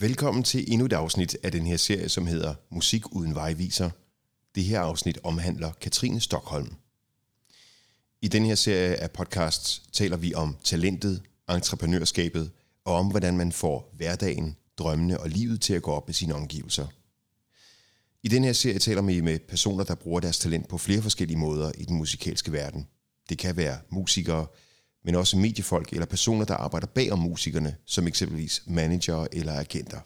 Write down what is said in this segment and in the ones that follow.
Velkommen til endnu et afsnit af den her serie, som hedder Musik uden vejviser. Det her afsnit omhandler Katrine Stockholm. I den her serie af podcasts taler vi om talentet, entreprenørskabet og om, hvordan man får hverdagen, drømmene og livet til at gå op med sine omgivelser. I den her serie taler vi med personer, der bruger deres talent på flere forskellige måder i den musikalske verden. Det kan være musikere, men også mediefolk eller personer, der arbejder bag om musikerne, som eksempelvis manager eller agenter.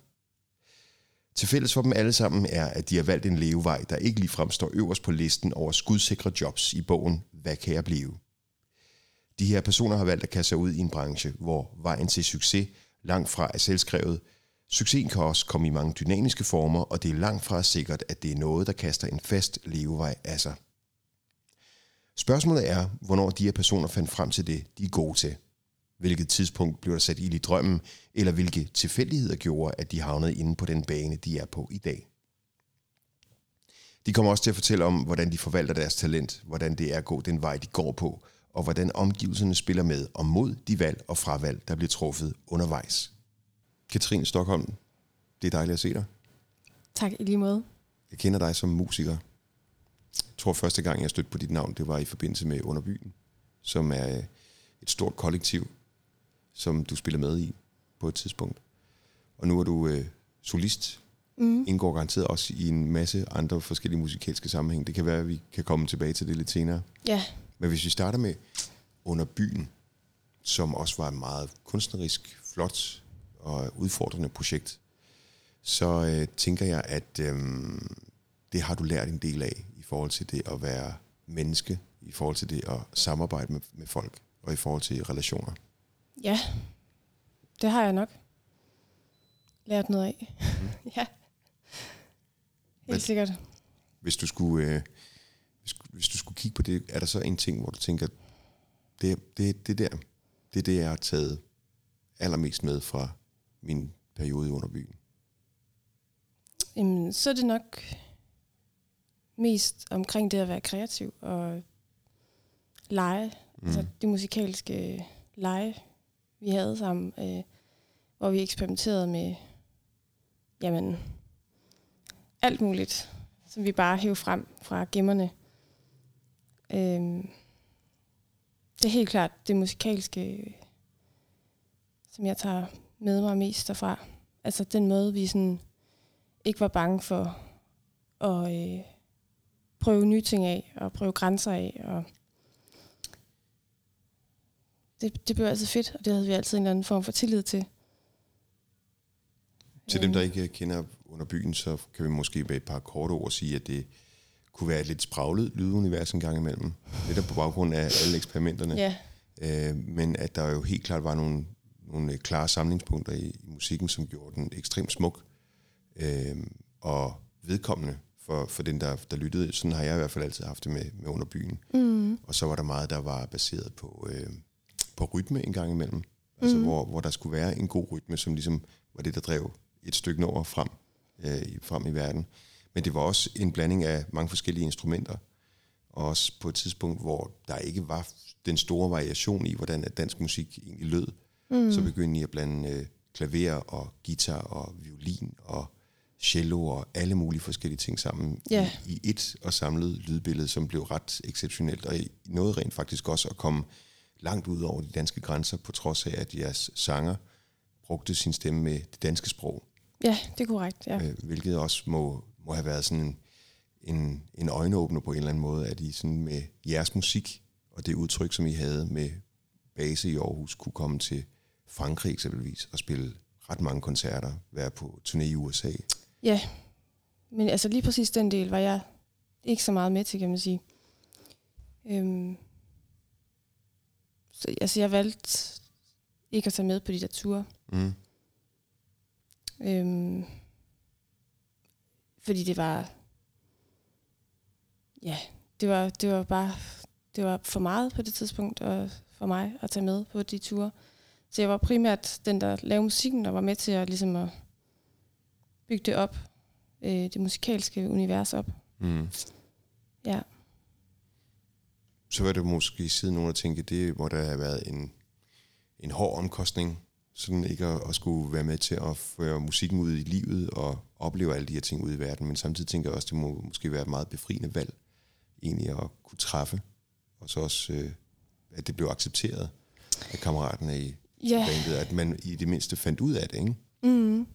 Til fælles for dem alle sammen er, at de har valgt en levevej, der ikke ligefrem står øverst på listen over skudsikre jobs i bogen Hvad kan jeg blive? De her personer har valgt at kaste sig ud i en branche, hvor vejen til succes langt fra er selvskrevet. Succesen kan også komme i mange dynamiske former, og det er langt fra sikkert, at det er noget, der kaster en fast levevej af sig. Spørgsmålet er, hvornår de her personer fandt frem til det, de er gode til. Hvilket tidspunkt blev der sat ild i drømmen, eller hvilke tilfældigheder gjorde, at de havnede inde på den bane, de er på i dag. De kommer også til at fortælle om, hvordan de forvalter deres talent, hvordan det er at gå den vej, de går på, og hvordan omgivelserne spiller med og mod de valg og fravalg, der bliver truffet undervejs. Katrine Stockholm, det er dejligt at se dig. Tak i lige måde. Jeg kender dig som musiker. Jeg tror første gang, jeg stødte på dit navn, det var i forbindelse med Underbyen, som er et stort kollektiv, som du spiller med i på et tidspunkt. Og nu er du øh, solist, mm. indgår garanteret også i en masse andre forskellige musikalske sammenhæng. Det kan være, at vi kan komme tilbage til det lidt senere. Ja. Men hvis vi starter med Under Byen, som også var et meget kunstnerisk, flot og udfordrende projekt, så øh, tænker jeg, at øh, det har du lært en del af forhold til det at være menneske, i forhold til det at samarbejde med, med folk, og i forhold til relationer. Ja, det har jeg nok lært noget af. Mm. ja, helt Hvad, sikkert. Hvis du skulle... Øh, hvis, hvis du skulle kigge på det, er der så en ting, hvor du tænker, det, det, det der, det er det, jeg har taget allermest med fra min periode under byen? Jamen, så er det nok mest omkring det at være kreativ og lege. Mm. Altså det musikalske lege, vi havde sammen, øh, hvor vi eksperimenterede med jamen, alt muligt, som vi bare hævde frem fra gemmerne. Øhm, det er helt klart det musikalske, som jeg tager med mig mest derfra. Altså den måde, vi sådan ikke var bange for at øh, prøve nye ting af, og prøve grænser af. Og det, det blev altid fedt, og det havde vi altid en eller anden form for tillid til. Til dem, der øhm. ikke kender under byen, så kan vi måske med et par korte ord sige, at det kunne være et lidt spraglet lydunivers en gang imellem. Lidt på baggrund af alle eksperimenterne. Ja. Øh, men at der jo helt klart var nogle, nogle øh, klare samlingspunkter i, i musikken, som gjorde den ekstremt smuk øh, og vedkommende for, for den, der, der lyttede. Sådan har jeg i hvert fald altid haft det med, med under byen. Mm. Og så var der meget, der var baseret på, øh, på rytme en gang imellem. Altså mm. hvor, hvor der skulle være en god rytme, som ligesom var det, der drev et stykke over frem, øh, frem i verden. Men det var også en blanding af mange forskellige instrumenter. Og også på et tidspunkt, hvor der ikke var den store variation i, hvordan dansk musik egentlig lød, mm. så begyndte I at blande øh, klaver og guitar og violin og cello og alle mulige forskellige ting sammen yeah. i, i et og samlet lydbillede, som blev ret exceptionelt, og noget rent faktisk også at komme langt ud over de danske grænser, på trods af, at jeres sanger brugte sin stemme med det danske sprog. Ja, det er korrekt, ja. Øh, hvilket også må, må have været sådan en, en, en øjenåbner på en eller anden måde, at I sådan med jeres musik og det udtryk, som I havde med base i Aarhus, kunne komme til Frankrig eksempelvis og spille ret mange koncerter, være på turné i USA. Ja, men altså lige præcis den del var jeg ikke så meget med til, kan man sige. Øhm, så altså jeg valgte ikke at tage med på de der ture. Mm. Øhm, fordi det var, ja, det var, det var bare, det var for meget på det tidspunkt og for mig at tage med på de ture. Så jeg var primært den, der lavede musikken og var med til at, ligesom at bygge det op, øh, det musikalske univers op. Mm. Ja. Så var det måske siden nogen at tænke, det må der have været en, en hård omkostning sådan ikke at, at skulle være med til at føre musikken ud i livet og opleve alle de her ting ude i verden, men samtidig tænker jeg også, det må måske være et meget befriende valg, egentlig at kunne træffe, og så også, øh, at det blev accepteret af kammeraterne i Ja. bandet, at man i det mindste fandt ud af det, ikke? Mm.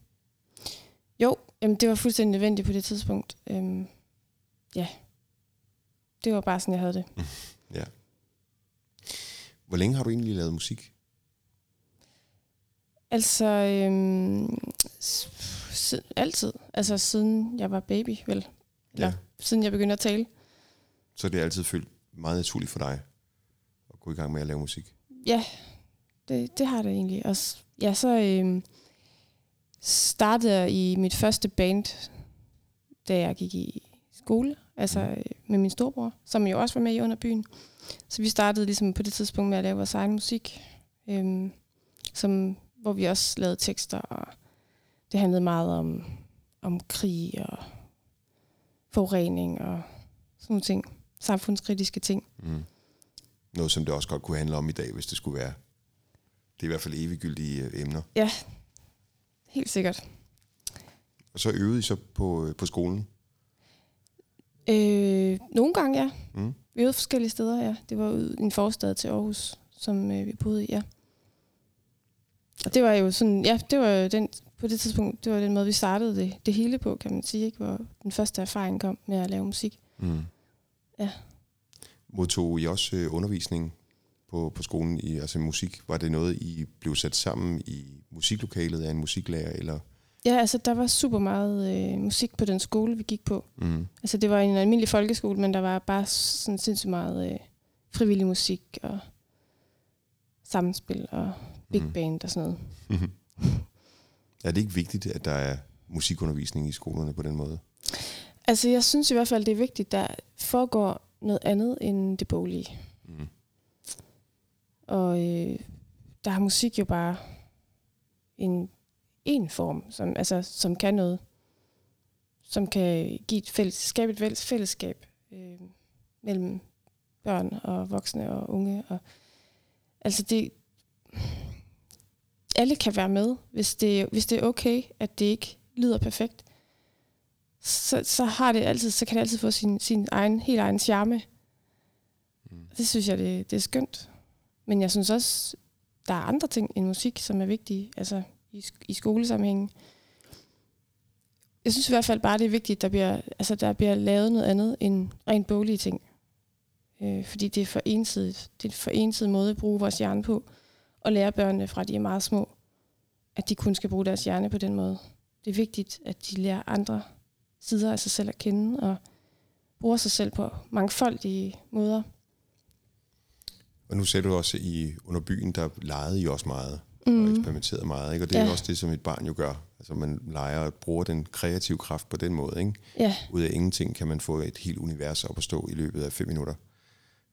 Jo, jamen, det var fuldstændig nødvendigt på det tidspunkt. Øhm, ja. Det var bare sådan, jeg havde det. Ja. Hvor længe har du egentlig lavet musik? Altså, øhm, altid. Altså, siden jeg var baby, vel? Eller Ja. siden jeg begyndte at tale. Så det er altid følt meget naturligt for dig at gå i gang med at lave musik? Ja, det, det har det egentlig. Og s- ja, så øhm, startede jeg i mit første band, da jeg gik i skole, altså øh, med min storebror, som jo også var med i under byen. Så vi startede ligesom på det tidspunkt med at lave vores egen musik, øhm, som, hvor vi også lavede tekster, og det handlede meget om, om krig og forurening og sådan nogle ting. Samfundskritiske ting. Mm. Noget, som det også godt kunne handle om i dag, hvis det skulle være. Det er i hvert fald eviggyldige øh, emner. Helt sikkert. Og så øvede I så på, øh, på skolen? Øh, nogle gange, ja. Mm. Vi øvede forskellige steder, ja. Det var ude i en forstad til Aarhus, som øh, vi boede i, ja. Og det var jo sådan, ja, det var den, på det tidspunkt, det var den måde, vi startede det, det hele på, kan man sige, ikke? hvor den første erfaring kom med at lave musik. Mm. Ja. Modtog I også øh, undervisning på, på skolen i altså musik? Var det noget, I blev sat sammen i musiklokalet af en musiklærer? Eller? Ja, altså der var super meget øh, musik på den skole, vi gik på. Mm. Altså det var en almindelig folkeskole, men der var bare sådan sindssygt meget øh, frivillig musik og sammenspil og big Mhm. band og sådan noget. Er det ikke vigtigt, at der er musikundervisning i skolerne på den måde? Altså, jeg synes i hvert fald, det er vigtigt, der foregår noget andet end det boglige. Mm. Og øh, der har musik jo bare en, en form, som, altså, som kan noget. Som kan give et fælles, skabe et fælles fællesskab øh, mellem børn og voksne og unge. Og, altså det, alle kan være med, hvis det, hvis det er okay, at det ikke lyder perfekt. Så, så, har det altid, så kan det altid få sin, sin egen, helt egen charme. Mm. Det synes jeg, det, det er skønt. Men jeg synes også, der er andre ting end musik, som er vigtige, altså i, sk- i skolesammenhængen. Jeg synes i hvert fald bare, det er vigtigt, der bliver, altså, der bliver lavet noget andet end rent boglige ting. Øh, fordi det er for ensidigt. Det er en for ensidig måde at bruge vores hjerne på. Og lære børnene fra de er meget små, at de kun skal bruge deres hjerne på den måde. Det er vigtigt, at de lærer andre sider af sig selv at kende, og bruger sig selv på mangfoldige måder. Og nu ser du også i under byen, der legede I også meget og Mm. eksperimenterede meget, ikke? Og det er Ja. også det, som et barn jo gør. Altså man leger og bruger den kreative kraft på den måde, ikke? Ja, Ud af ingenting kan man få et helt univers op at stå i løbet af fem minutter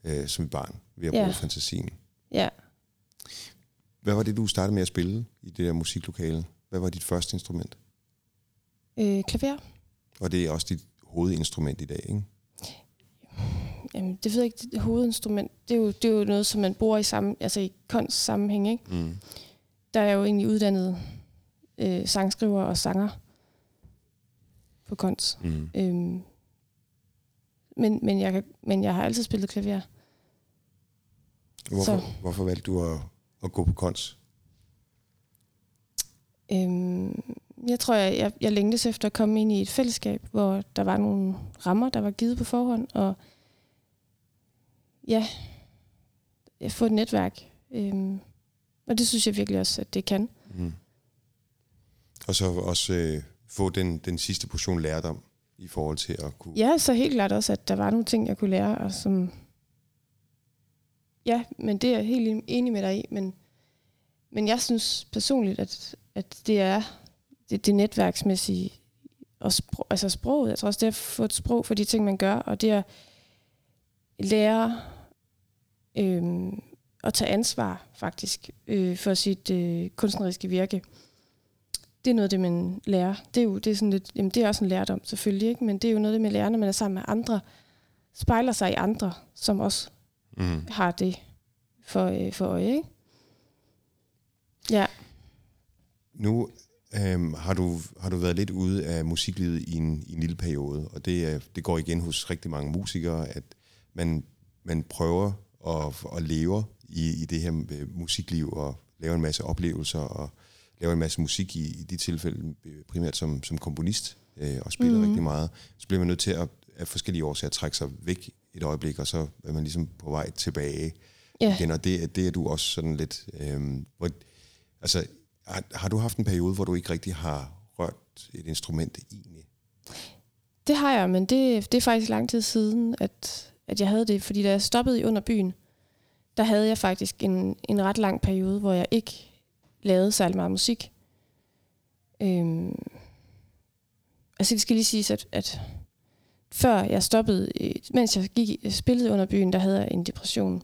øh, som et barn ved at Ja. bruge fantasien. ja. Hvad var det, du startede med at spille i det der musiklokale? Hvad var dit første instrument? Øh, klaver? Og det er også dit hovedinstrument i dag, ikke? Jamen, det ved jeg ikke, det hovedinstrument, det er, jo, det er jo noget, som man bruger i, sammen, altså i kunst sammenhæng, ikke? Mm. Der er jo egentlig uddannet øh, sangskriver og sanger på kunst. Mm. Øhm, men, men, jeg, kan- men jeg har altid spillet klaver. Hvorfor, Så. hvorfor valgte du at, at gå på kons? Øhm, jeg tror, jeg, jeg, jeg længtes efter at komme ind i et fællesskab, hvor der var nogle rammer, der var givet på forhånd, og ja, jeg få et netværk. Øhm, og det synes jeg virkelig også, at det kan. Mm. Og så også øh, få den, den sidste portion lærdom i forhold til at kunne... Ja, så helt klart også, at der var nogle ting, jeg kunne lære, og som... Ja, men det er jeg helt enig med dig i, men, men jeg synes personligt, at, at det er det, det netværksmæssige og sprog, altså sproget. Jeg tror også, det er at få et sprog for de ting, man gør, og det at lære øhm, at tage ansvar faktisk øh, for sit øh, kunstneriske virke. Det er noget det, man lærer. Det er jo det er sådan lidt, jamen det er også en lærdom selvfølgelig, ikke? men det er jo noget det, man lærer, når man er sammen med andre, spejler sig i andre, som også Mm. har det for, øh, for øje. Ikke? Ja, Nu øhm, har, du, har du været lidt ude af musiklivet i en, i en lille periode, og det, det går igen hos rigtig mange musikere, at man, man prøver at, at leve i, i det her øh, musikliv og lave en masse oplevelser og lave en masse musik i, i de tilfælde, øh, primært som, som komponist øh, og spiller mm-hmm. rigtig meget. Så bliver man nødt til at, af forskellige årsager at trække sig væk et øjeblik, og så er man ligesom på vej tilbage Ja. igen, og det, det er du også sådan lidt... Øh, hvor, altså, har, har du haft en periode, hvor du ikke rigtig har rørt et instrument egentlig? Det har jeg, men det, det er faktisk lang tid siden, at, at jeg havde det. Fordi da jeg stoppede i under byen, der havde jeg faktisk en, en ret lang periode, hvor jeg ikke lavede særlig meget musik. Øhm, altså det skal lige sige, at, at før jeg stoppede, øh, mens jeg gik, spillede under byen, der havde jeg en depression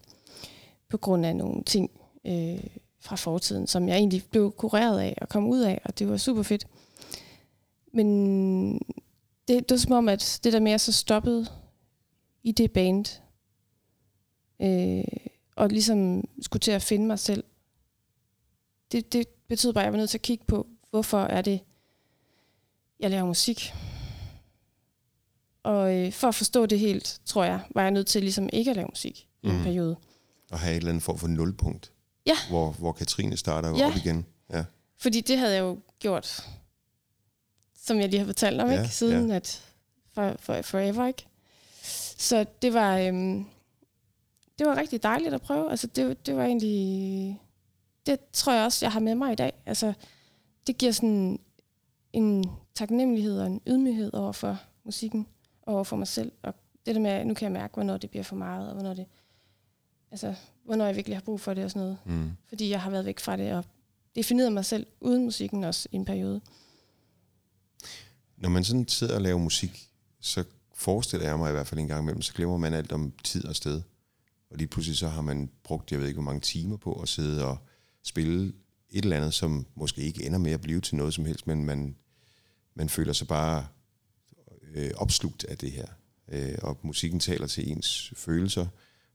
på grund af nogle ting øh, fra fortiden, som jeg egentlig blev kureret af og kom ud af, og det var super fedt. Men det, det var som om, at det der med, at jeg så stoppede i det band, øh, og ligesom skulle til at finde mig selv, det, det betød bare, at jeg var nødt til at kigge på, hvorfor er det, jeg laver musik. Og øh, for at forstå det helt, tror jeg, var jeg nødt til ligesom ikke at lave musik i en Mhm. periode. Og have et eller andet form for nulpunkt? Ja. Hvor, hvor Katrine starter Ja. op igen? Ja. Fordi det havde jeg jo gjort, som jeg lige har fortalt om, Ja, ikke? Siden at for, for, forever, ikke? Så det var, øhm, det var rigtig dejligt at prøve. Altså, det, det var egentlig... Det tror jeg også, jeg har med mig i dag. Altså, det giver sådan en taknemmelighed og en ydmyghed over for musikken og over for mig selv. Og det der med, at nu kan jeg mærke, hvornår det bliver for meget, og hvornår det... Altså, hvornår jeg virkelig har brug for det og sådan noget. Mm. Fordi jeg har været væk fra det og defineret mig selv uden musikken også i en periode. Når man sådan sidder og laver musik, så forestiller jeg mig i hvert fald en gang imellem, så glemmer man alt om tid og sted. Og lige pludselig så har man brugt, jeg ved ikke hvor mange timer på at sidde og spille et eller andet, som måske ikke ender med at blive til noget som helst, men man, man føler sig bare øh, opslugt af det her. Øh, og musikken taler til ens følelser,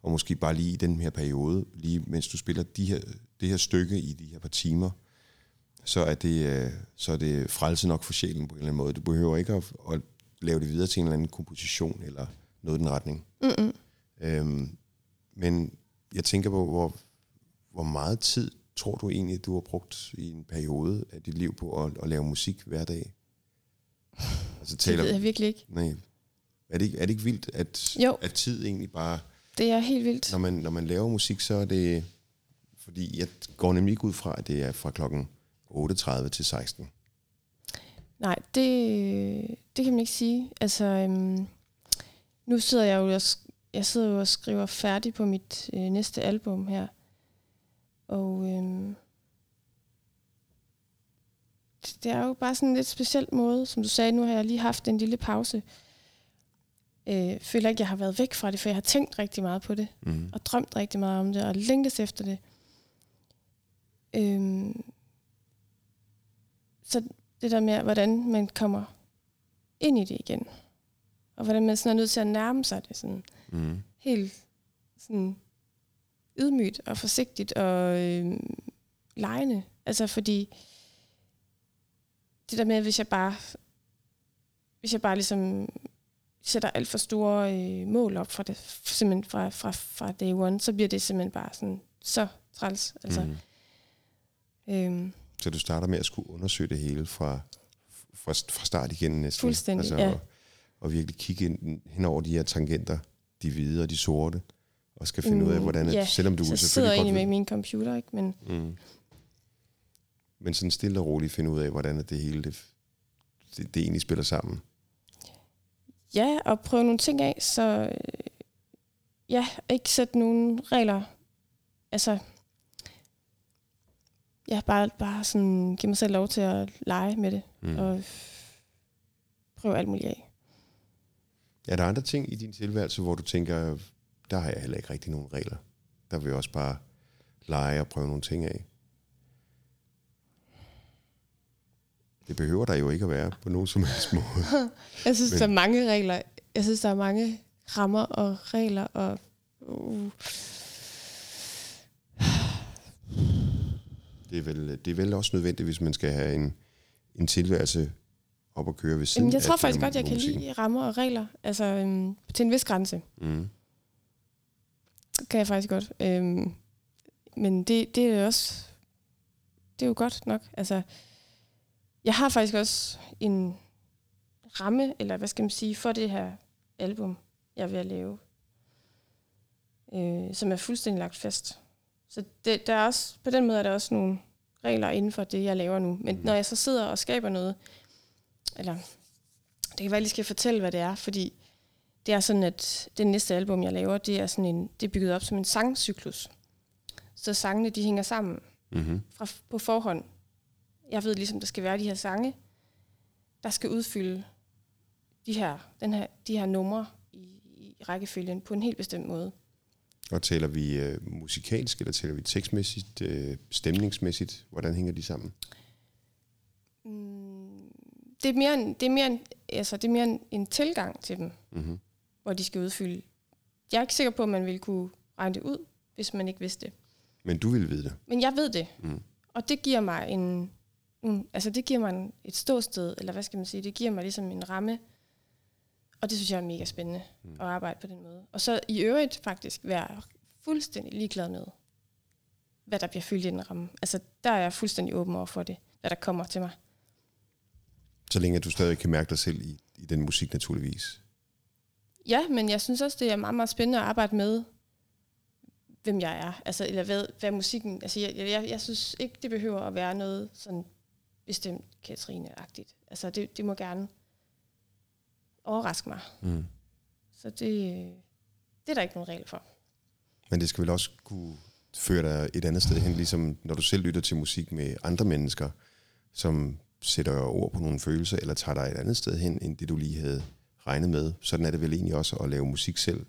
og måske bare lige i den her periode, lige mens du spiller de her, det her stykke i de her par timer, så er det, øh, så er det frelse nok for sjælen på en eller anden måde. Du behøver ikke at, at lave det videre til en eller anden komposition eller noget i den retning. Mm-mm. Øhm, men jeg tænker på, hvor, hvor meget tid tror du egentlig, du har brugt i en periode af dit liv på at, at lave musik hver dag? Altså Det taler, ved jeg virkelig ikke. nej, er det, ikke, er det ikke vildt, at, Jo. at tid egentlig bare, Det er helt vildt. når man, når man laver musik, så er det, fordi jeg går nemlig ikke ud fra, at det er fra klokken 8.30 til 16. Nej, det, det kan man ikke sige. Altså, øhm, nu sidder jeg jo og, jeg sidder jo og skriver færdig på mit øh, næste album her. Og øhm, det- det er jo bare sådan en lidt speciel måde. Som du sagde, nu har jeg lige haft en lille pause. Øh, føler ikke, jeg har været væk fra det, for jeg har tænkt rigtig meget på det. Mm. og drømt rigtig meget om det, og længtes efter det. Øhm, så det der med, hvordan man kommer ind i det igen, og hvordan man sådan er nødt til at nærme sig det sådan Mm. helt sådan ydmygt og forsigtigt og øhm, lejende. Altså fordi det der med, hvis jeg bare hvis jeg bare ligesom sætter alt for store øh, mål op fra det, simpelthen fra, fra, fra day one, så bliver det simpelthen bare sådan så træls. Altså, Mm. øhm, Så du starter med at skulle undersøge det hele fra, fra, fra start igen næsten. Fuldstændig, altså, ja. og, og virkelig kigge ind, hen over de her tangenter, de hvide og de sorte, og skal finde ud af, Mm, hvordan, ja, at, selvom du så jeg sidder selvfølgelig egentlig med min computer, ikke? Men mm, men sådan stille og roligt finde ud af, hvordan det hele det, det, det egentlig spiller sammen. ja, og prøve nogle ting af, så øh, ja, ikke sætte nogle regler. Altså, ja, bare, bare sådan give mig selv lov til at lege med det, Mm. og prøve alt muligt af. Er der andre ting i din tilværelse, hvor du tænker, der har jeg heller ikke rigtig nogen regler. Der vil jeg også bare lege og prøve nogle ting af. Det behøver der jo ikke at være på nogen som helst måde. Jeg synes, Men- der er mange regler. Jeg synes, der er mange rammer og regler og... Uh. Det er vel, det er vel også nødvendigt, hvis man skal have en, en tilværelse op at køre ved siden Jamen, jeg tror af faktisk godt, jeg kan lide rammer og regler. Altså øhm, til en vis grænse. Mm. kan jeg faktisk godt. Øhm, men det, det er også, det er jo godt nok. Altså, jeg har faktisk også en ramme, eller hvad skal man sige, for det her album, jeg er ved at lave, øh, som er fuldstændig lagt fast. Så det, der er også, på den måde er der også nogle regler inden for det, jeg laver nu. Men Mhm. når jeg så sidder og skaber noget, eller det kan være, at jeg lige skal fortælle, hvad det er, fordi det er sådan, at det næste album, jeg laver, det er, sådan en, det er bygget op som en sangcyklus. Så sangene, de hænger sammen Mm-hmm. fra, på forhånd. Jeg ved ligesom, der skal være de her sange, der skal udfylde de her, den her, de her numre i, i rækkefølgen på en helt bestemt måde. Og taler vi øh, musikalsk, eller taler vi tekstmæssigt, øh, stemningsmæssigt? Hvordan hænger de sammen? Mm, det er mere en, det er mere en, altså, det er mere en, en tilgang til dem, Mm-hmm. hvor de skal udfylde. Jeg er ikke sikker på, at man ville kunne regne det ud, hvis man ikke vidste det. Men du vil vide det. Men jeg ved det. Mm. Og det giver mig en, en altså det giver mig en, et ståsted, eller hvad skal man sige, det giver mig ligesom en ramme. Og det synes jeg er mega spændende mm. at arbejde på den måde. Og så i øvrigt faktisk være fuldstændig ligeglad med, hvad der bliver fyldt i den ramme. Altså der er jeg fuldstændig åben over for det, hvad der kommer til mig. Så længe du stadig kan mærke dig selv i, i den musik, naturligvis. Ja, men jeg synes også, det er meget, meget spændende at arbejde med, hvem jeg er. Altså, eller hvad, hvad musikken... Altså, jeg, jeg, jeg synes ikke, det behøver at være noget sådan bestemt Katrine-agtigt. Altså, det, det må gerne overraske mig. Mm. Så det, det er der ikke nogen regler for. Men det skal vel også kunne føre dig et andet sted hen, ligesom når du selv lytter til musik med andre mennesker, som sætter ord på nogle følelser, eller tager dig et andet sted hen, end det du lige havde regnet med. Sådan er det vel egentlig også at lave musik selv.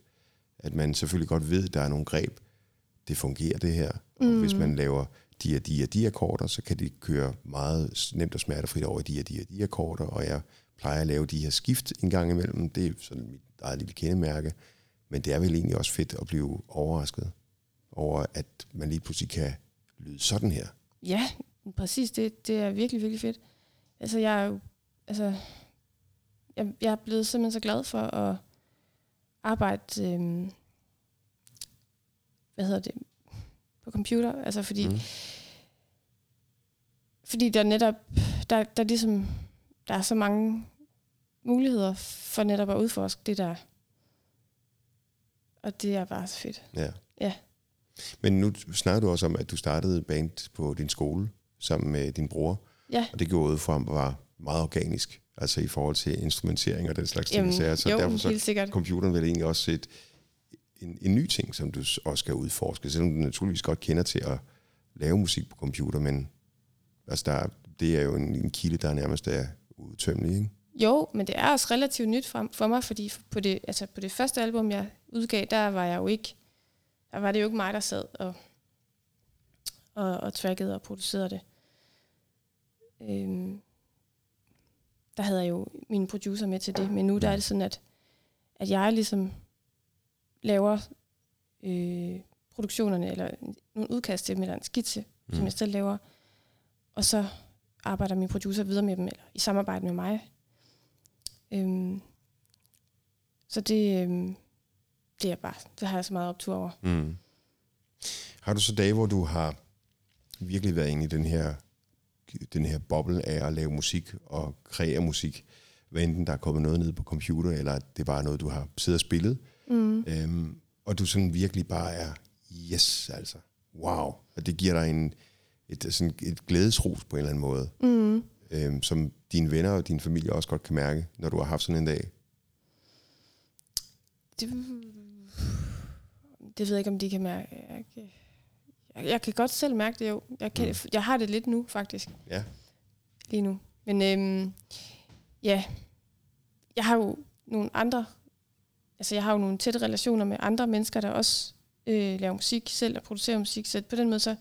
At man selvfølgelig godt ved, at der er nogle greb, det fungerer det her. Og Mm. hvis man laver de og de og de akkorder, så kan de køre meget nemt og smertefrit over i de og de og de akkorder, og jeg plejer at lave de her skift en gang imellem. Det er sådan mit eget lille kendemærke. Men det er vel egentlig også fedt at blive overrasket over, at man lige pludselig kan lyde sådan her. Ja, præcis. Det, det er virkelig, virkelig fedt. Altså, jeg er jo... Altså, jeg, jeg er blevet simpelthen så glad for at arbejde... Øhm, hvad hedder det? På computer. Altså, fordi... Mm. Fordi der netop... Der, der, er ligesom, der er så mange muligheder for netop at udforske det der. Og det er bare så fedt. Ja. Ja. Men nu snakker du også om, at du startede band på din skole sammen med din bror. Ja. Og det gjorde ud fra, var meget organisk, altså i forhold til instrumentering og den slags Jamen, ting. Så, jo, derfor så sikkert. computeren vel egentlig også et, en, en ny ting, som du også skal udforske, selvom du naturligvis godt kender til at lave musik på computer, men altså der, er- det er jo en, en kilde, der nærmest er udtømmelig, ikke? Jo, men det er også relativt nyt for, for mig, fordi på det, altså på det første album, jeg udgav, der var jeg jo ikke, der var det jo ikke mig, der sad og, og, og trackede og producerede det. Øhm, der havde jeg jo min producer med til det, men nu der er det sådan, at, at jeg ligesom laver øh, produktionerne, eller nogle udkast til dem, eller en skitse, mm. som jeg selv laver, og så arbejder min producer videre med dem, eller i samarbejde med mig. Øhm, så det, øhm, det er bare, det har jeg så meget optur over. Mm. Har du så dage, hvor du har virkelig været inde i den her, den her boble af at lave musik og kreere musik, hvad enten der er kommet noget ned på computer, eller at det bare er noget, du har siddet og spillet, Mm. øhm, og du sådan virkelig bare er, yes, altså, wow, og det giver dig en, et, sådan et glædesrus på en eller anden måde, Mm. øhm, som dine venner og din familie også godt kan mærke, når du har haft sådan en dag. Det, det ved jeg ikke, om de kan mærke. Jeg, kan- jeg, jeg kan godt selv mærke det jo. Jeg, kan, Mm. jeg har det lidt nu, faktisk. Ja. Lige nu. Men øhm, ja, jeg har jo nogle andre, altså jeg har jo nogle tætte relationer med andre mennesker, der også øh, laver musik selv og producerer musik. Så på den måde, så,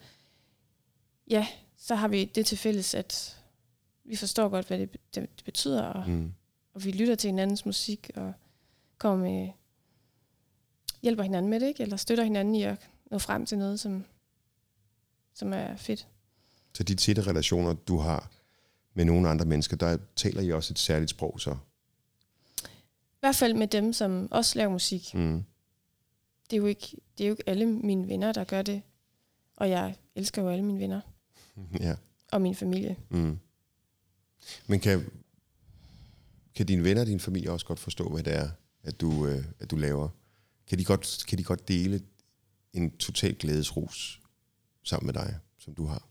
ja, så har vi det til fælles, at vi forstår godt, hvad det, det, det betyder, og, Mm. og vi lytter til hinandens musik, og kommer med, hjælper hinanden med det, ikke? eller støtter hinanden i at nå frem til noget, som, som er fedt. Så de tætte relationer, du har med nogle andre mennesker, der taler I også et særligt sprog så? I hvert fald med dem, som også laver musik. Mm. Det er jo ikke, det er jo ikke alle mine venner, der gør det. Og jeg elsker jo alle mine venner Ja. og min familie. Mm. Men kan, kan dine venner og din familie også godt forstå, hvad det er, at du, øh, at du laver? Kan de, godt, kan de godt dele en total glædesrus sammen med dig, som du har?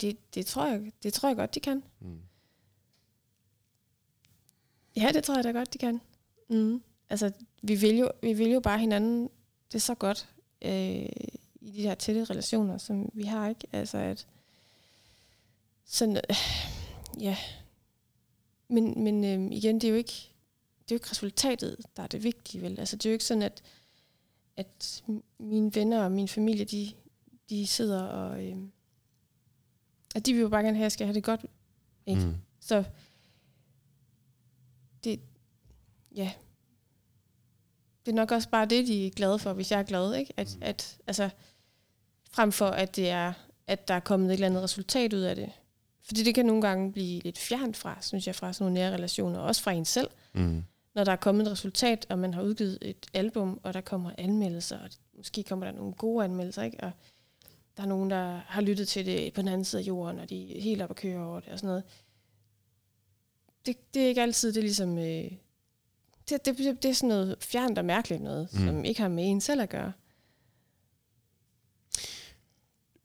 Det, det, tror jeg, det tror jeg godt, de kan. Mm. Ja, det tror jeg da godt, de kan. Mm. Altså, vi vil, jo, vi vil jo bare hinanden det er så godt øh, i de her tætte relationer, som vi har, ikke? Altså, at sådan, øh, ja. Men, men øh, igen, det er jo ikke det er jo ikke resultatet, der er det vigtige, vel? Altså, det er jo ikke sådan, at, at mine venner og min familie, de, de sidder og... Øh, at de vil jo bare gerne have, at jeg skal have det godt. Ikke? Mm. Så det, ja, det er nok også bare det, de er glade for, hvis jeg er glad, ikke? At, Mm. at, altså, frem for at det er, at der er kommet et eller andet resultat ud af det. Fordi det kan nogle gange blive lidt fjernt fra, synes jeg, fra sådan nogle nære relationer, også fra en selv. Mm. Når der er kommet et resultat, og man har udgivet et album, og der kommer anmeldelser, og måske kommer der nogle gode anmeldelser, ikke? Og der er nogen, der har lyttet til det på den anden side af jorden, og de er helt oppe at køre over det og sådan noget. Det, det er ikke altid, det ligesom... Øh, det, det, det, det er sådan noget fjernt og mærkeligt noget, Mm. som ikke har med en selv at gøre.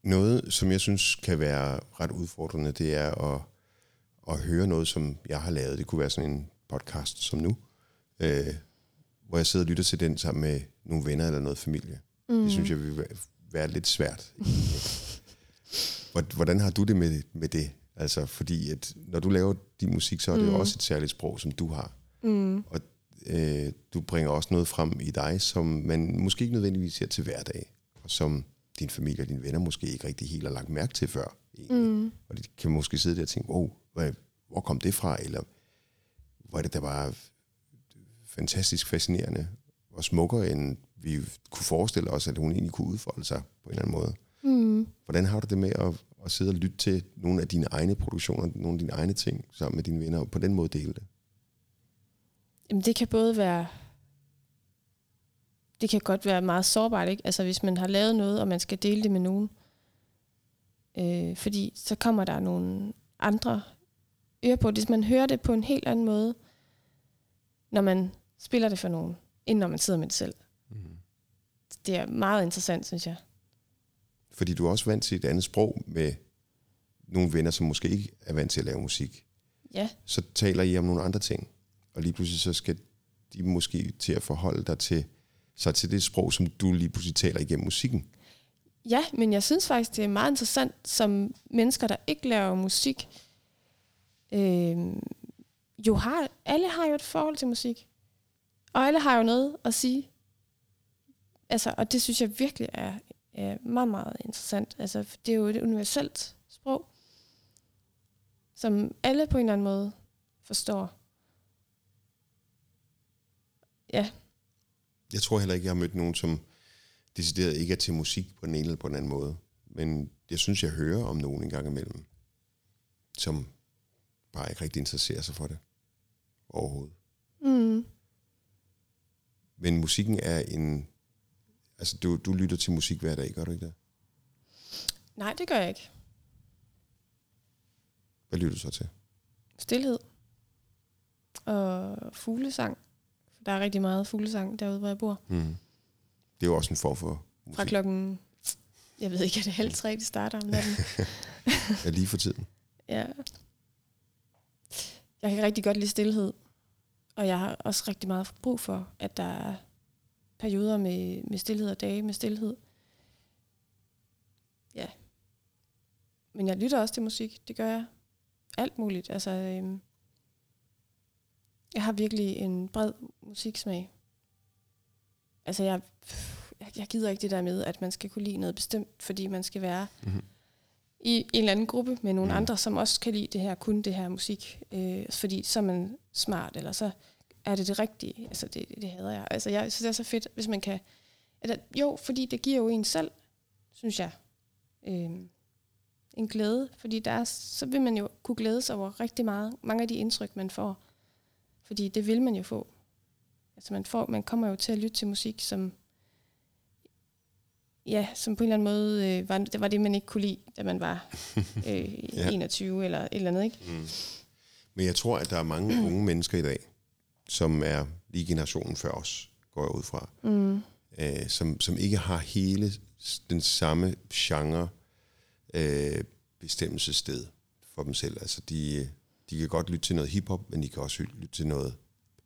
Noget, som jeg synes kan være ret udfordrende, det er at, at høre noget, som jeg har lavet. Det kunne være sådan en podcast som nu, øh, hvor jeg sidder og lytter til den sammen med nogle venner eller noget familie. Mm. Det synes jeg vil være- være lidt svært. Hvor- Hvordan har du det med, med det? Altså, fordi at når du laver din musik, så er det mm. også et særligt sprog, som du har. Mm. Og øh, du bringer også noget frem i dig, som man måske ikke nødvendigvis ser til hverdag, og som din familie og dine venner måske ikke rigtig helt har lagt mærke til før. egentlig. Mm. Og de kan måske sidde der og tænke, wow, hvad, hvor kom det fra? Eller hvor er det der bare fantastisk fascinerende og smukkere, end vi kunne forestille os, at hun egentlig kunne udfolde sig på en eller anden måde. Mm. Hvordan har du det med at, at sidde og lytte til nogle af dine egne produktioner, nogle af dine egne ting sammen med dine venner, og på den måde dele det? Jamen, det kan både være... Det kan godt være meget sårbart, ikke? Altså, hvis man har lavet noget, og man skal dele det med nogen. Øh, fordi så kommer der nogle andre øre på det. Man hører det på en helt anden måde, når man spiller det for nogen, end når man sidder med det selv. Mm. Det er meget interessant, synes jeg. Fordi du er også vant til et andet sprog med nogle venner, som måske ikke er vant til at lave musik. Ja, Så taler I om nogle andre ting, og lige pludselig så skal de måske til at forholde dig til, sig til det sprog, som du lige pludselig taler igennem musikken. Ja, men jeg synes faktisk, det er meget interessant, som mennesker, der ikke laver musik, øh, jo har, alle har jo et forhold til musik. Og alle har jo noget at sige. Altså, og det synes jeg virkelig er, er meget, meget interessant. Altså, det er jo et universelt sprog, som alle på en eller anden måde forstår. Ja, Jeg tror heller ikke, jeg har mødt nogen, som decideret ikke er til musik på den ene eller på den anden måde. Men jeg synes, jeg hører om nogen en gang imellem, som bare ikke rigtig interesserer sig for det overhovedet. mm, Men musikken er en... Altså, du, du lytter til musik hver dag, gør du ikke det? nej, det gør jeg ikke. Hvad lytter du så til? Stilhed. Og fuglesang. Der er rigtig meget fuglesang derude, hvor jeg bor. Mm. Det er jo også en form for musik. Fra klokken, jeg ved ikke, er det halv tre, det starter om natten? Ja, lige for tiden. ja. Jeg kan rigtig godt lide stillhed. Og jeg har også rigtig meget brug for, at der er perioder med, med stillhed og dage med stillhed. Ja. Men jeg lytter også til musik, det gør jeg. Alt muligt. Altså, øhm, jeg har virkelig en bred musiksmag. Altså, jeg, jeg, gider ikke det der med, at man skal kunne lide noget bestemt, fordi man skal være Mhm. i en eller anden gruppe med nogle Mhm. andre, som også kan lide det her, kun det her musik. Øh, fordi så er man smart, eller så er det det rigtige. Altså, det, det hader jeg. Altså, jeg synes, det er så fedt, hvis man kan Eller, jo, fordi det giver jo en selv, synes jeg, øh, en glæde. Fordi der er, så vil man jo kunne glæde sig over rigtig meget, mange af de indtryk, man får. Fordi det vil man jo få. Altså man, får, man kommer jo til at lytte til musik, som ja, som på en eller anden måde øh, var, det var det, man ikke kunne lide, da man var øh, ja. 21 eller et eller andet. Ikke? Mm. Men jeg tror, at der er mange unge mennesker i dag, som er lige generationen før os, går jeg ud fra, mm. øh, som, som ikke har hele den samme genre øh, bestemmelsessted for dem selv. Altså de, de kan godt lytte til noget hiphop, men de kan også lytte til noget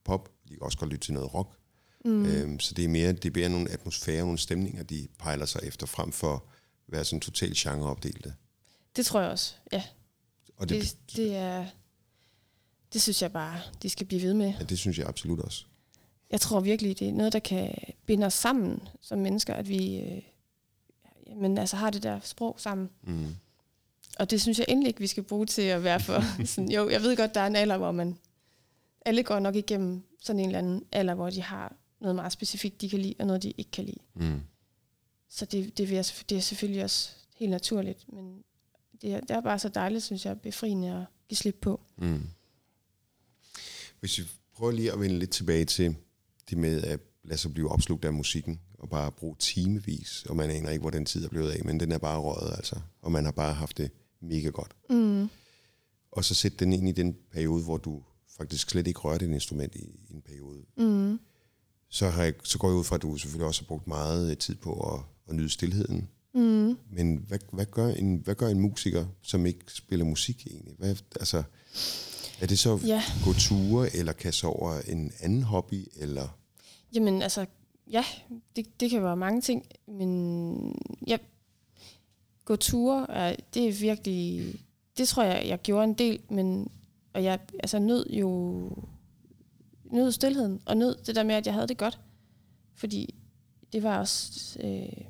pop, de kan også godt lytte til noget rock. Mm. Øhm, så det er mere, det er mere nogle atmosfære, nogle stemninger, de pejler sig efter, frem for at være sådan totalt genreopdelte. Det tror jeg også, ja. Og det, det, det er, det synes jeg bare, de skal blive ved med. Ja, det synes jeg absolut også. Jeg tror virkelig, det er noget, der kan binde os sammen som mennesker, at vi øh, men altså, har det der sprog sammen. Mm. Og det synes jeg endelig ikke, vi skal bruge til at være for. sådan, jo, jeg ved godt, der er en alder, hvor man... Alle går nok igennem sådan en eller anden alder, hvor de har noget meget specifikt, de kan lide, og noget, de ikke kan lide. Mm. Så det, det, vil jeg, det er selvfølgelig også helt naturligt, men det er, det er bare så dejligt, synes jeg, befriende at give slip på. Mm. Hvis vi prøver lige at vende lidt tilbage til det med at lade sig blive opslugt af musikken, og bare bruge timevis, og man aner ikke, hvor den tid er blevet af, men den er bare røget, altså. Og man har bare haft det mega godt. Mm. Og så sætte den ind i den periode, hvor du faktisk slet ikke rørte et instrument i, i en periode. Mm så, har jeg, så går jeg ud fra, at du selvfølgelig også har brugt meget øh, tid på at, at nyde stillheden. Mm. Men hvad, hvad, gør en, hvad gør en musiker, som ikke spiller musik egentlig? Hvad, altså, er det så ja. gå ture, eller kaste over en anden hobby? Eller? Jamen altså, ja, det, det kan være mange ting, men ja, gå ture, er, det er virkelig, det tror jeg, jeg gjorde en del, men, og jeg altså, nød jo nød stillheden, og nød det der med, at jeg havde det godt. Fordi det var også øh,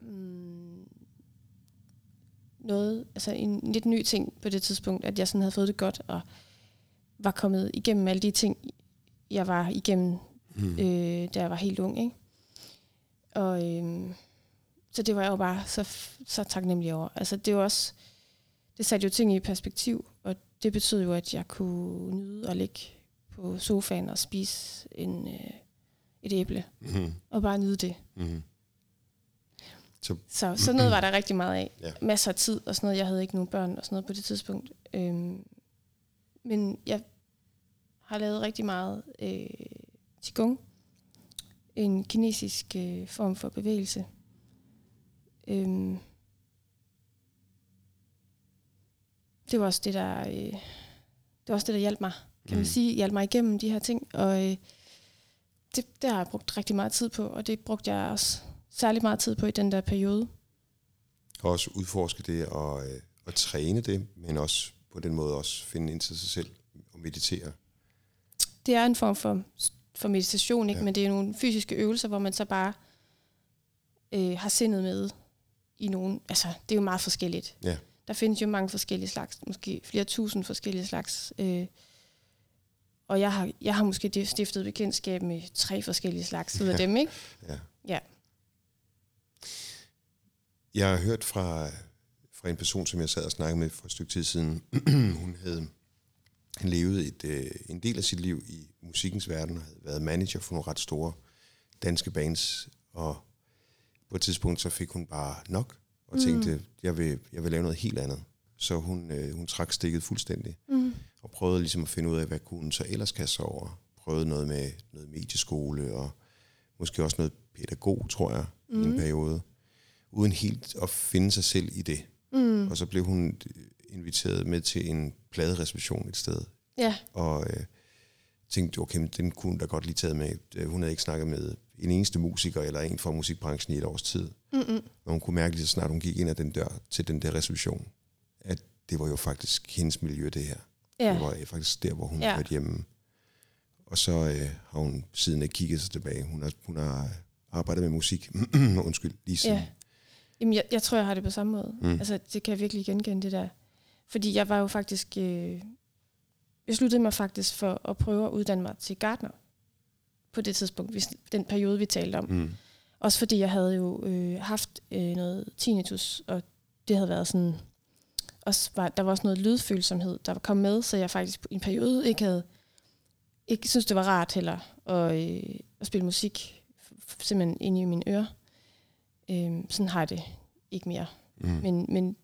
mm, noget, altså en lidt ny ting på det tidspunkt, at jeg sådan havde fået det godt, og var kommet igennem alle de ting, jeg var igennem, mm. øh, da jeg var helt ung. Ikke? Og øh, så det var jeg jo bare så, så taknemmelig over. Altså det var også, det satte jo ting i perspektiv, og det betød jo, at jeg kunne nyde at ligge på sofaen og spise en, øh, et æble. Mm-hmm. Og bare nyde det. Mm-hmm. Så, så sådan noget var der rigtig meget af. Ja. Masser af tid og sådan noget. Jeg havde ikke nogen børn og sådan noget på det tidspunkt. Øhm, men jeg har lavet rigtig meget øh, Qigong. En kinesisk øh, form for bevægelse. Øhm, det var også det, der, øh, det var også det, der hjalp mig, kan mm. man sige, hjalp mig igennem de her ting. Og øh, det, det har jeg brugt rigtig meget tid på, og det brugte jeg også særlig meget tid på i den der periode. Og også udforske det og, øh, og træne det, men også på den måde også finde ind til sig selv og meditere. Det er en form for, for meditation, ikke? Ja. men det er nogle fysiske øvelser, hvor man så bare øh, har sindet med i nogen. Altså, det er jo meget forskelligt. Ja der findes jo mange forskellige slags, måske flere tusind forskellige slags. Øh, og jeg har, jeg har måske stiftet bekendtskab med tre forskellige slags ud af dem, ikke? ja. ja. Jeg har hørt fra, fra en person, som jeg sad og snakkede med for et stykke tid siden. hun havde han levede et, øh, en del af sit liv i musikkens verden og havde været manager for nogle ret store danske bands. Og på et tidspunkt så fik hun bare nok og tænkte, mm. jeg, vil, jeg vil lave noget helt andet. Så hun, øh, hun trak stikket fuldstændig, mm. og prøvede ligesom at finde ud af, hvad kunne hun så ellers kaste over. Prøvede noget med noget medieskole, og måske også noget pædagog, tror jeg, mm. i en mm. periode. Uden helt at finde sig selv i det. Mm. Og så blev hun inviteret med til en pladereception et sted. Ja. Og øh, tænkte, okay, men den kunne hun da godt lige taget med. Hun havde ikke snakket med en eneste musiker eller en fra musikbranchen i et års tid. Mm-mm. Og hun kunne mærke lige så snart hun gik ind ad den dør til den der resolution, at det var jo faktisk hendes miljø, det her. Ja. Det var faktisk der, hvor hun ja. hørte hjemme. Og så øh, har hun siden ikke kigget sig tilbage. Hun har, hun har arbejdet med musik. Undskyld, lige siden. Ja. Jamen, jeg, jeg tror, jeg har det på samme måde. Mm. Altså, det kan jeg virkelig genkende, det der. Fordi jeg var jo faktisk... Øh, jeg sluttede mig faktisk for at prøve at uddanne mig til gartner på det tidspunkt, hvis, den periode, vi talte om. Mm. Også fordi jeg havde jo øh, haft øh, noget tinnitus, og det havde været sådan... Også var, der var også noget lydfølsomhed, der kom med, så jeg faktisk i en periode ikke havde... Ikke synes, det var rart heller at, øh, at spille musik, simpelthen inde i mine ører. Øh, sådan har jeg det ikke mere. Mm. Men, men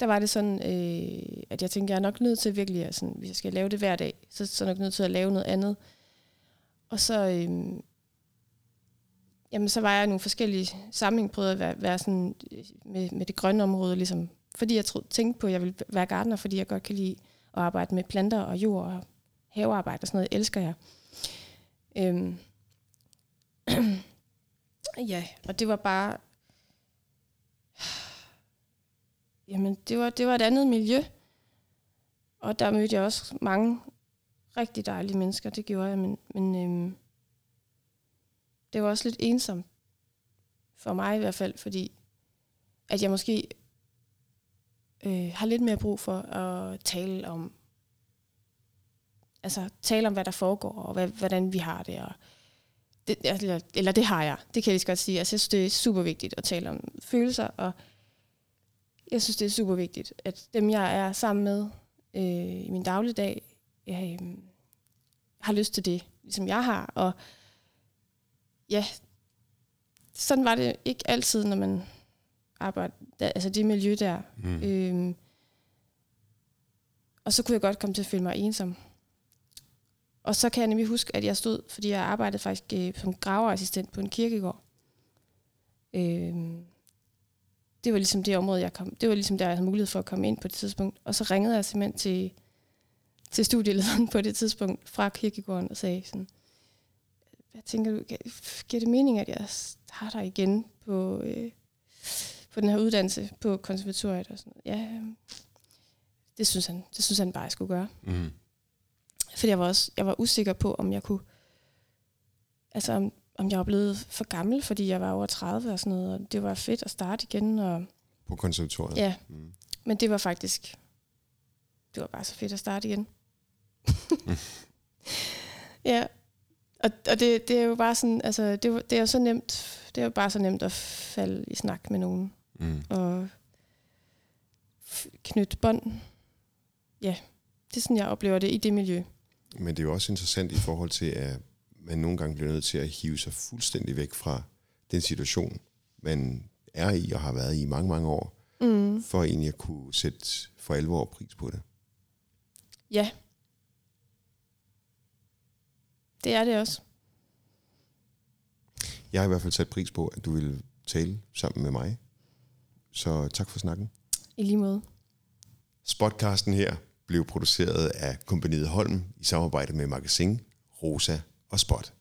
der var det sådan, øh, at jeg tænkte, jeg er nok nødt til virkelig, at sådan, hvis jeg skal lave det hver dag, så, så er jeg nok nødt til at lave noget andet. Og så, øh, jamen, så var jeg i nogle forskellige sammenhæng, prøvede at være, være sådan øh, med, med det grønne område, ligesom, fordi jeg troede, tænkte på, at jeg ville være gartner, fordi jeg godt kan lide at arbejde med planter og jord og havearbejde og sådan noget, elsker jeg. Øhm. ja, og det var bare, Jamen, det var, det var et andet miljø. Og der mødte jeg også mange rigtig dejlige mennesker, det gjorde jeg, men, men øhm, det var også lidt ensomt. For mig i hvert fald, fordi at jeg måske øh, har lidt mere brug for at tale om, altså tale om, hvad der foregår, og hvad, hvordan vi har det, og det, eller, eller det har jeg, det kan jeg lige så godt sige. Altså, jeg synes, det er super vigtigt at tale om følelser, og jeg synes, det er super vigtigt, at dem, jeg er sammen med øh, i min dagligdag, øh, har lyst til det, ligesom jeg har. Og ja, sådan var det ikke altid, når man arbejder, der, altså det miljø der. Mm. Øh, og så kunne jeg godt komme til at føle mig ensom. Og så kan jeg nemlig huske, at jeg stod, fordi jeg arbejdede faktisk øh, som graverassistent på en kirkegård. Øh, det var ligesom det område, jeg kom. Det var ligesom der, jeg havde mulighed for at komme ind på det tidspunkt. Og så ringede jeg simpelthen til, til studielederen på det tidspunkt fra kirkegården og sagde sådan, hvad tænker du, giver det mening, at jeg starter igen på, øh, på den her uddannelse på konservatoriet? Og sådan noget. Ja, det synes, han, det synes han bare, jeg skulle gøre. Mm. Fordi jeg var også jeg var usikker på, om jeg kunne, altså om, om jeg var blevet for gammel, fordi jeg var over 30 og sådan noget, og det var fedt at starte igen. Og, På konservatoriet? ja, Mm. men det var faktisk, det var bare så fedt at starte igen. ja, og, og det, det er jo bare sådan, altså det, det er jo så nemt, det er jo bare så nemt at falde i snak med nogen, Mm. og knytte bånd. Ja, det er sådan, jeg oplever det i det miljø. Men det er jo også interessant i forhold til, at man nogle gange bliver nødt til at hive sig fuldstændig væk fra den situation, man er i og har været i mange, mange år, Mm. for egentlig at kunne sætte for alvor pris på det. Ja. Det er det også. Jeg har i hvert fald sat pris på, at du ville tale sammen med mig. Så tak for snakken. I lige måde. Spotcasten her blev produceret af kompaniet Holm i samarbejde med Magasin, Rosa og Spot.